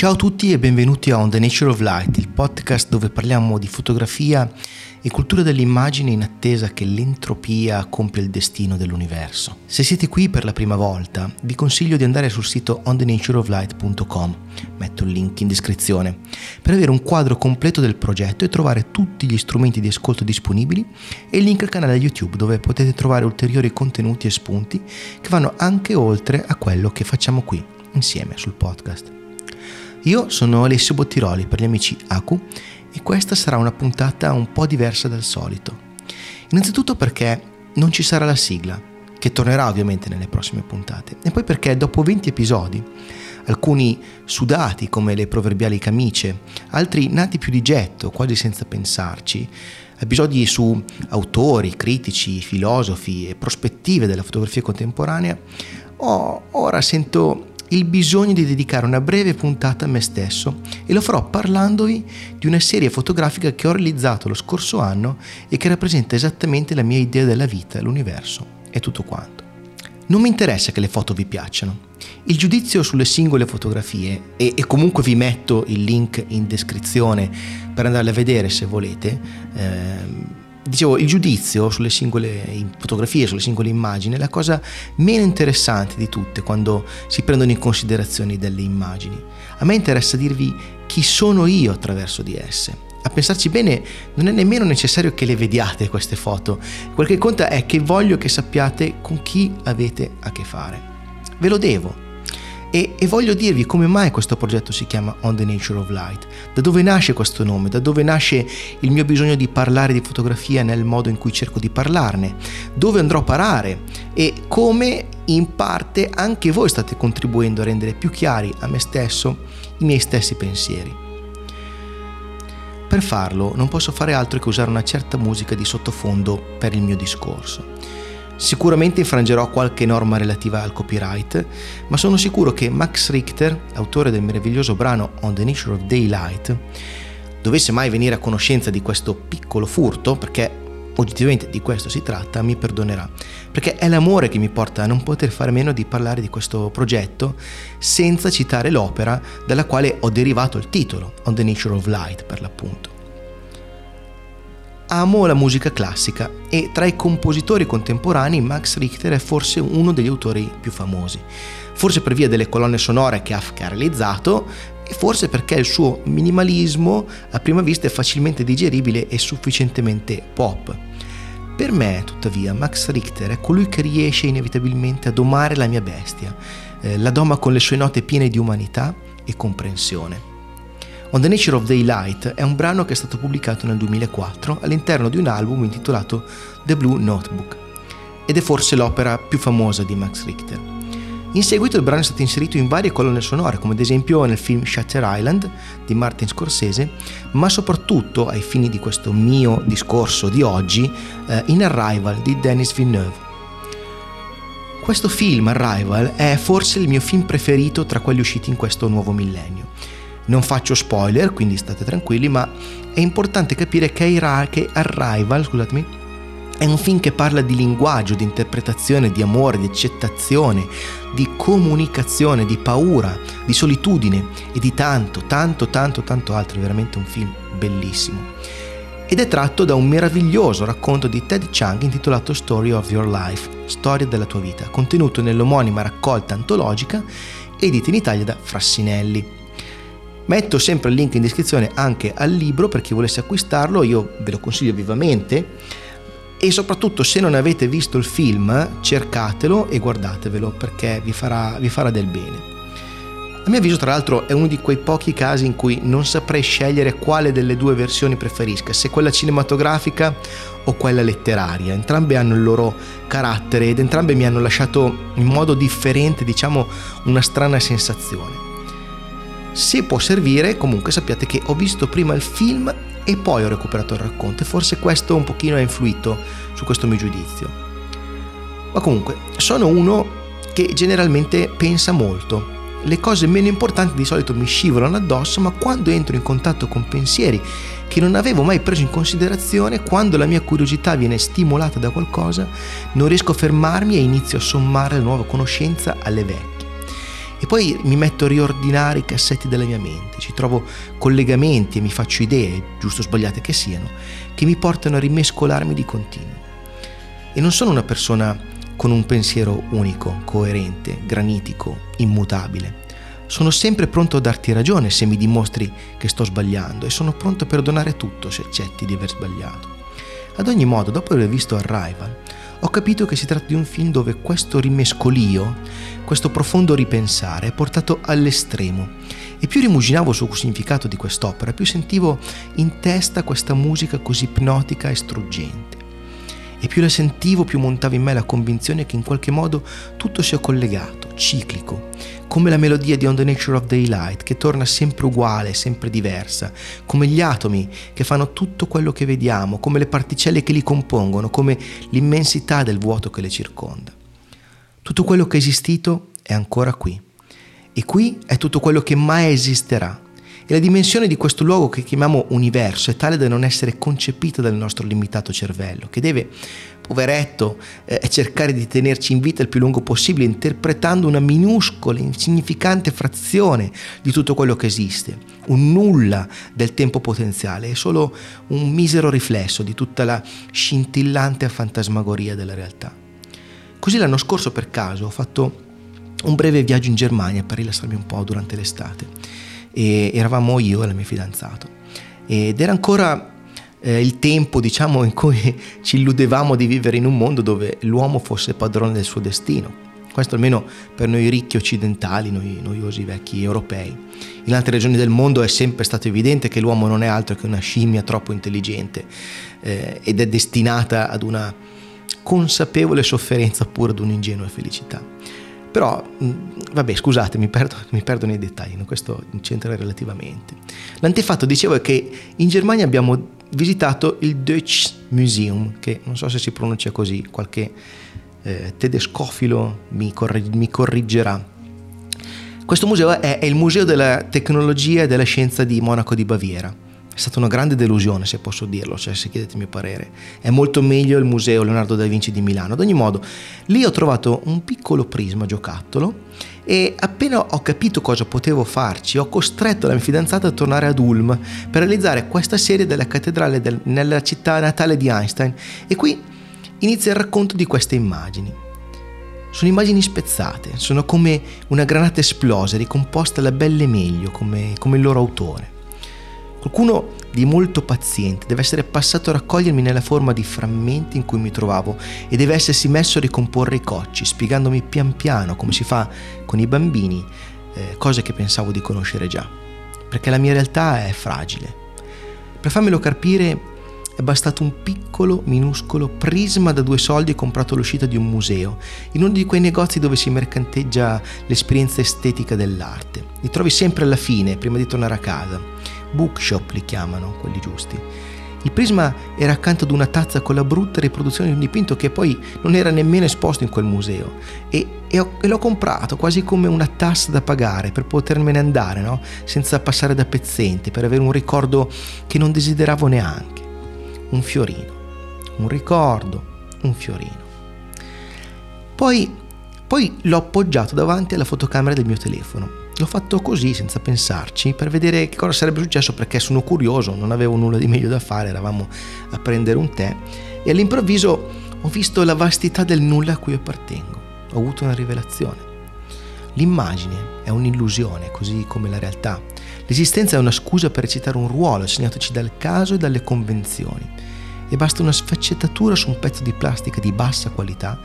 Ciao a tutti e benvenuti a On the Nature of Light, il podcast dove parliamo di fotografia e cultura dell'immagine in attesa che l'entropia compia il destino dell'universo. Se siete qui per la prima volta, vi consiglio di andare sul sito onthenatureoflight.com, metto il link in descrizione, per avere un quadro completo del progetto e trovare tutti gli strumenti di ascolto disponibili e il link al canale YouTube dove potete trovare ulteriori contenuti e spunti che vanno anche oltre a quello che facciamo qui insieme sul podcast. Io sono Alessio Bottiroli per gli amici Aku e questa sarà una puntata un po' diversa dal solito. Innanzitutto perché non ci sarà la sigla, che tornerà ovviamente nelle prossime puntate, e poi perché dopo 20 episodi, alcuni sudati come le proverbiali camicie, altri nati più di getto, quasi senza pensarci, episodi su autori, critici, filosofi e prospettive della fotografia contemporanea, ora sento il bisogno di dedicare una breve puntata a me stesso e lo farò parlandovi di una serie fotografica che ho realizzato lo scorso anno e che rappresenta esattamente la mia idea della vita, l'universo e tutto quanto. Non mi interessa che le foto vi piacciono. Il giudizio sulle singole fotografie, e, e comunque vi metto il link in descrizione per andarle a vedere se volete, ehm, dicevo, il giudizio sulle singole fotografie, sulle singole immagini è la cosa meno interessante di tutte quando si prendono in considerazione delle immagini. A me interessa dirvi chi sono io attraverso di esse. A pensarci bene, non è nemmeno necessario che le vediate queste foto. Quel che conta è che voglio che sappiate con chi avete a che fare. Ve lo devo, e, e, voglio dirvi come mai questo progetto si chiama On the Nature of Light, da dove nasce questo nome, da dove nasce il mio bisogno di parlare di fotografia nel modo in cui cerco di parlarne, dove andrò a parare e come in parte anche voi state contribuendo a rendere più chiari a me stesso i miei stessi pensieri. Per farlo non posso fare altro che usare una certa musica di sottofondo per il mio discorso. Sicuramente infrangerò qualche norma relativa al copyright, ma sono sicuro che Max Richter, autore del meraviglioso brano On the Nature of Daylight, dovesse mai venire a conoscenza di questo piccolo furto, perché oggettivamente di questo si tratta, mi perdonerà, perché è l'amore che mi porta a non poter fare meno di parlare di questo progetto senza citare l'opera dalla quale ho derivato il titolo, On the Nature of Light per l'appunto amo la musica classica e tra i compositori contemporanei Max Richter è forse uno degli autori più famosi. Forse per via delle colonne sonore che ha, realizzato e forse perché il suo minimalismo a prima vista è facilmente digeribile e sufficientemente pop. Per me, tuttavia, Max Richter è colui che riesce inevitabilmente a domare la mia bestia, eh, la doma con le sue note piene di umanità e comprensione. On the Nature of Daylight è un brano che è stato pubblicato nel 2004 all'interno di un album intitolato The Blue Notebook ed è forse l'opera più famosa di Max Richter. In seguito il brano è stato inserito in varie colonne sonore, come ad esempio nel film Shutter Island di Martin Scorsese, ma soprattutto ai fini di questo mio discorso di oggi eh, in Arrival di Denis Villeneuve. Questo film, Arrival, è forse il mio film preferito tra quelli usciti in questo nuovo millennio. Non faccio spoiler, quindi state tranquilli, ma è importante capire che, Arrival, scusatemi, è un film che parla di linguaggio, di interpretazione, di amore, di accettazione, di comunicazione, di paura, di solitudine e di tanto, tanto, tanto, tanto altro. È veramente un film bellissimo. Ed è tratto da un meraviglioso racconto di Ted Chiang intitolato Story of Your Life, Storia della tua vita, contenuto nell'omonima raccolta antologica edita in Italia da Frassinelli. Metto sempre il link in descrizione anche al libro per chi volesse acquistarlo, io ve lo consiglio vivamente e soprattutto se non avete visto il film cercatelo e guardatevelo perché vi farà, vi farà del bene. A mio avviso tra l'altro è uno di quei pochi casi in cui non saprei scegliere quale delle due versioni preferisca, se quella cinematografica o quella letteraria. Entrambe hanno il loro carattere ed entrambe mi hanno lasciato in modo differente, diciamo, una strana sensazione. Se può servire, comunque sappiate che ho visto prima il film e poi ho recuperato il racconto e forse questo un pochino ha influito su questo mio giudizio. Ma comunque, sono uno che generalmente pensa molto. Le cose meno importanti di solito mi scivolano addosso, ma quando entro in contatto con pensieri che non avevo mai preso in considerazione, quando la mia curiosità viene stimolata da qualcosa, non riesco a fermarmi e inizio a sommare la nuova conoscenza alle vecchie E poi mi metto a riordinare i cassetti della mia mente, ci trovo collegamenti e mi faccio idee, giusto o sbagliate che siano, che mi portano a rimescolarmi di continuo. E non sono una persona con un pensiero unico, coerente, granitico, immutabile. Sono sempre pronto a darti ragione se mi dimostri che sto sbagliando e sono pronto a perdonare tutto se accetti di aver sbagliato. Ad ogni modo, dopo aver visto Arrival, ho capito che si tratta di un film dove questo rimescolio, questo profondo ripensare è portato all'estremo. E più rimuginavo sul significato di quest'opera, più sentivo in testa questa musica così ipnotica e struggente. E più la sentivo, più montava in me la convinzione che in qualche modo tutto sia collegato, ciclico, come la melodia di On the Nature of Daylight, che torna sempre uguale, sempre diversa, come gli atomi che fanno tutto quello che vediamo, come le particelle che li compongono, come l'immensità del vuoto che le circonda. Tutto quello che è esistito è ancora qui. E qui è tutto quello che mai esisterà e la dimensione di questo luogo che chiamiamo universo è tale da non essere concepita dal nostro limitato cervello, che deve, poveretto, eh, cercare di tenerci in vita il più lungo possibile, interpretando una minuscola, insignificante frazione di tutto quello che esiste, un nulla del tempo potenziale, è solo un misero riflesso di tutta la scintillante fantasmagoria della realtà. Così l'anno scorso per caso ho fatto un breve viaggio in Germania per rilassarmi un po' durante l'estate e eravamo io e la mia fidanzata ed era ancora eh, il tempo diciamo in cui ci illudevamo di vivere in un mondo dove l'uomo fosse padrone del suo destino questo almeno per noi ricchi occidentali, noi noiosi vecchi europei. In altre regioni del mondo è sempre stato evidente che l'uomo non è altro che una scimmia troppo intelligente eh, ed è destinata ad una consapevole sofferenza pure ad un'ingenua felicità. Però, mm, vabbè, scusate, mi perdo, mi perdo nei dettagli, questo c'entra relativamente. L'antefatto, dicevo, è che in Germania abbiamo visitato il Deutsches Museum, che non so se si pronuncia così, qualche eh, tedescofilo mi, corri- mi, corrigerà. Questo museo è, è il Museo della Tecnologia e della Scienza di Monaco di Baviera stata una grande delusione, se posso dirlo, cioè se chiedete il mio parere. È molto meglio il Museo Leonardo da Vinci di Milano. Ad ogni modo, lì ho trovato un piccolo prisma giocattolo e appena ho capito cosa potevo farci, ho costretto la mia fidanzata a tornare ad Ulm per realizzare questa serie della cattedrale del, nella città natale di Einstein. E qui inizia il racconto di queste immagini. Sono immagini spezzate, sono come una granata esplosa, ricomposta alla belle meglio, come, come il loro autore. Qualcuno di molto paziente deve essere passato a raccogliermi nella forma di frammenti in cui mi trovavo e deve essersi messo a ricomporre i cocci, spiegandomi pian piano come si fa con i bambini, eh, cose che pensavo di conoscere già. Perché la mia realtà è fragile. Per farmelo capire è bastato un piccolo, minuscolo prisma da due soldi comprato all'uscita di un museo, in uno di quei negozi dove si mercanteggia l'esperienza estetica dell'arte. Li trovi sempre alla fine, prima di tornare a casa bookshop li chiamano, quelli giusti. Il prisma era accanto ad una tazza con la brutta riproduzione di un dipinto che poi non era nemmeno esposto in quel museo e, e, ho, e l'ho comprato quasi come una tassa da pagare per potermene andare, no? senza passare da pezzente, per avere un ricordo che non desideravo neanche. Un fiorino, un ricordo, un fiorino. Poi, poi l'ho appoggiato davanti alla fotocamera del mio telefono L'ho fatto così, senza pensarci, per vedere che cosa sarebbe successo perché sono curioso, non avevo nulla di meglio da fare, eravamo a prendere un tè e all'improvviso ho visto la vastità del nulla a cui appartengo. Ho avuto una rivelazione. L'immagine è un'illusione, così come la realtà. L'esistenza è una scusa per recitare un ruolo assegnatoci dal caso e dalle convenzioni. E basta una sfaccettatura su un pezzo di plastica di bassa qualità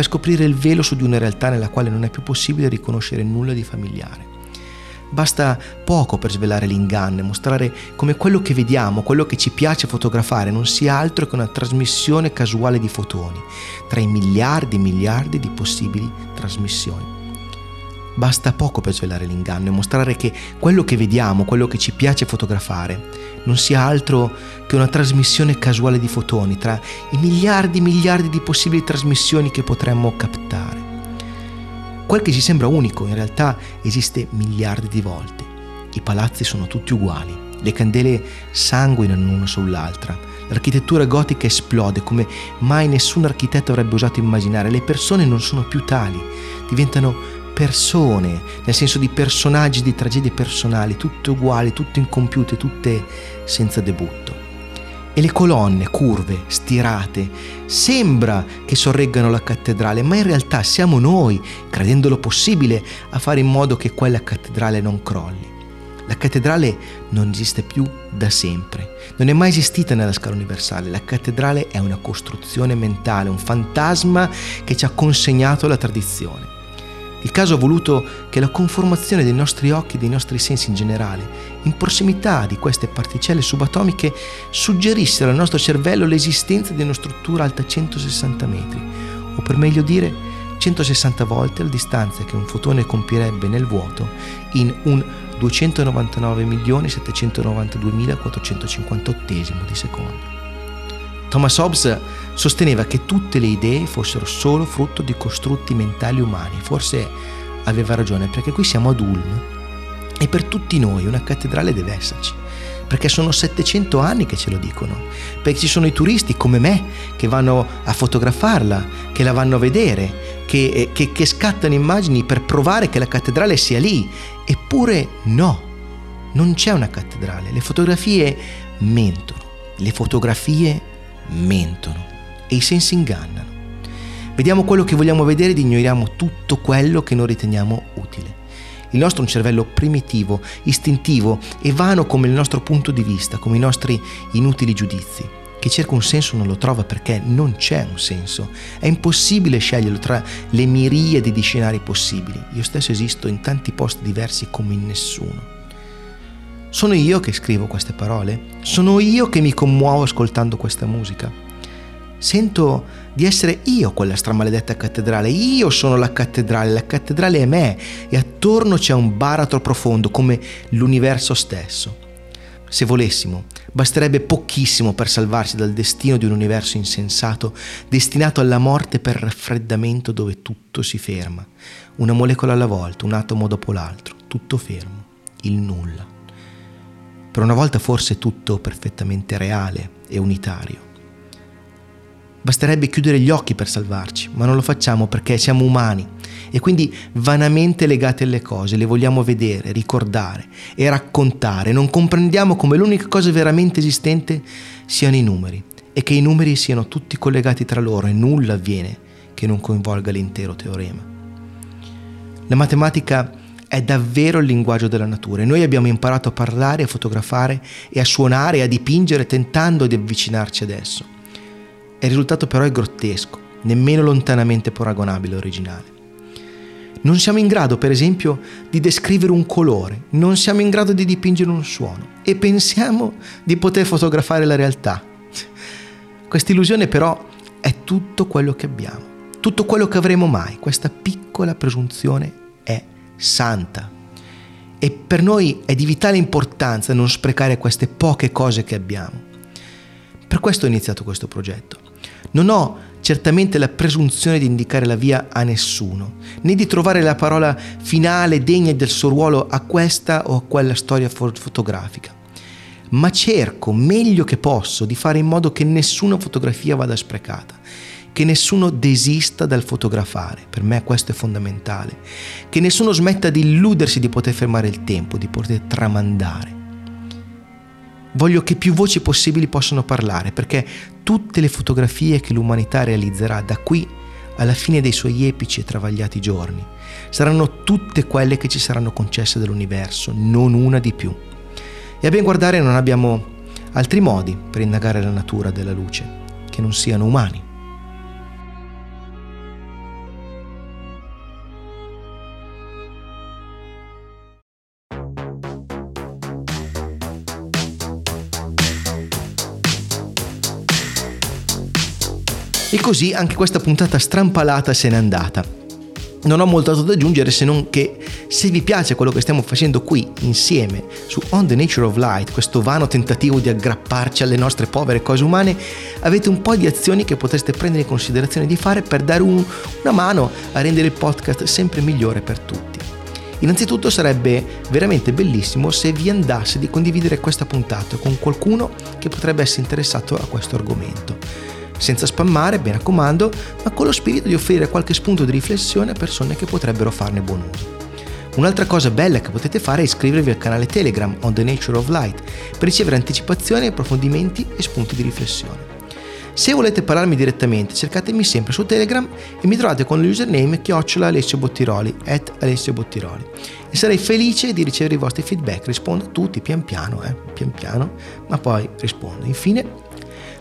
per scoprire il velo su di una realtà nella quale non è più possibile riconoscere nulla di familiare. Basta poco per svelare l'inganno e mostrare come quello che vediamo, quello che ci piace fotografare, non sia altro che una trasmissione casuale di fotoni, tra i miliardi e miliardi di possibili trasmissioni. Basta poco per svelare l'inganno e mostrare che quello che vediamo, quello che ci piace fotografare, non sia altro che una trasmissione casuale di fotoni tra i miliardi e miliardi di possibili trasmissioni che potremmo captare. Quel che ci sembra unico in realtà esiste miliardi di volte. I palazzi sono tutti uguali, le candele sanguinano l'una sull'altra, l'architettura gotica esplode come mai nessun architetto avrebbe osato immaginare, le persone non sono più tali, diventano persone, nel senso di personaggi di tragedie personali, tutte uguali, tutte incompiute, tutte senza debutto. E le colonne curve, stirate, sembra che sorreggano la cattedrale, ma in realtà siamo noi, credendolo possibile, a fare in modo che quella cattedrale non crolli. La cattedrale non esiste più da sempre, non è mai esistita nella scala universale. La cattedrale è una costruzione mentale, un fantasma che ci ha consegnato la tradizione. Il caso ha voluto che la conformazione dei nostri occhi e dei nostri sensi in generale, in prossimità di queste particelle subatomiche, suggerissero al nostro cervello l'esistenza di una struttura alta 160 metri, o per meglio dire 160 volte la distanza che un fotone compirebbe nel vuoto in un 299.792.458 di secondo. Thomas Hobbes sosteneva che tutte le idee fossero solo frutto di costrutti mentali umani. Forse aveva ragione, perché qui siamo ad Ulm e per tutti noi una cattedrale deve esserci. Perché sono 700 anni che ce lo dicono, perché ci sono i turisti come me che vanno a fotografarla, che la vanno a vedere, che, eh, che, che scattano immagini per provare che la cattedrale sia lì. Eppure no, non c'è una cattedrale, le fotografie mentono, le fotografie mentono e i sensi ingannano. Vediamo quello che vogliamo vedere ed ignoriamo tutto quello che non riteniamo utile. Il nostro è un cervello primitivo, istintivo e vano come il nostro punto di vista, come i nostri inutili giudizi. Che cerca un senso non lo trova perché non c'è un senso. È impossibile sceglierlo tra le miriadi di scenari possibili. Io stesso esisto in tanti posti diversi come in nessuno. Sono io che scrivo queste parole? Sono io che mi commuovo ascoltando questa musica? Sento di essere io quella stramaledetta cattedrale, io sono la cattedrale, la cattedrale è me e attorno c'è un baratro profondo come l'universo stesso. Se volessimo, basterebbe pochissimo per salvarsi dal destino di un universo insensato, destinato alla morte per raffreddamento dove tutto si ferma, una molecola alla volta, un atomo dopo l'altro, tutto fermo, il nulla. Per una volta forse tutto perfettamente reale e unitario. Basterebbe chiudere gli occhi per salvarci, ma non lo facciamo perché siamo umani e quindi vanamente legati alle cose, le vogliamo vedere, ricordare e raccontare. Non comprendiamo come l'unica cosa veramente esistente siano i numeri e che i numeri siano tutti collegati tra loro e nulla avviene che non coinvolga l'intero teorema. La matematica è davvero il linguaggio della natura e noi abbiamo imparato a parlare, a fotografare e a suonare e a dipingere tentando di avvicinarci ad esso. Il risultato però è grottesco, nemmeno lontanamente paragonabile all'originale. Non siamo in grado, per esempio, di descrivere un colore, non siamo in grado di dipingere un suono e pensiamo di poter fotografare la realtà. Questa illusione però è tutto quello che abbiamo, tutto quello che avremo mai. Questa piccola presunzione santa. E per noi è di vitale importanza non sprecare queste poche cose che abbiamo. Per questo ho iniziato questo progetto. Non ho certamente la presunzione di indicare la via a nessuno, né di trovare la parola finale degna del suo ruolo a questa o a quella storia fotografica, ma cerco meglio che posso di fare in modo che nessuna fotografia vada sprecata che nessuno desista dal fotografare, per me questo è fondamentale, che nessuno smetta di illudersi di poter fermare il tempo, di poter tramandare. Voglio che più voci possibili possano parlare, perché tutte le fotografie che l'umanità realizzerà da qui alla fine dei suoi epici e travagliati giorni saranno tutte quelle che ci saranno concesse dall'universo, non una di più. E a ben guardare non abbiamo altri modi per indagare la natura della luce, che non siano umani. E così anche questa puntata strampalata se n'è andata. Non ho molto altro da aggiungere se non che se vi piace quello che stiamo facendo qui insieme su On the Nature of Light, questo vano tentativo di aggrapparci alle nostre povere cose umane, avete un po' di azioni che potreste prendere in considerazione di fare per dare un, una mano a rendere il podcast sempre migliore per tutti. Innanzitutto sarebbe veramente bellissimo se vi andasse di condividere questa puntata con qualcuno che potrebbe essere interessato a questo argomento senza spammare, mi raccomando, ma con lo spirito di offrire qualche spunto di riflessione a persone che potrebbero farne buon uso. Un'altra cosa bella che potete fare è iscrivervi al canale Telegram On the Nature of Light per ricevere anticipazioni, approfondimenti e spunti di riflessione. Se volete parlarmi direttamente, cercatemi sempre su Telegram e mi trovate con l'username chiocciola Alessio Bottiroli, at Alessio Bottiroli. E sarei felice di ricevere i vostri feedback, rispondo a tutti pian piano, eh, pian piano, ma poi rispondo. Infine,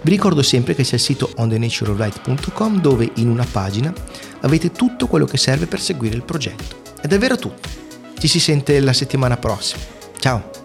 vi ricordo sempre che c'è il sito onthenatureoflight.com dove in una pagina avete tutto quello che serve per seguire il progetto. È davvero tutto. Ci si sente la settimana prossima. Ciao!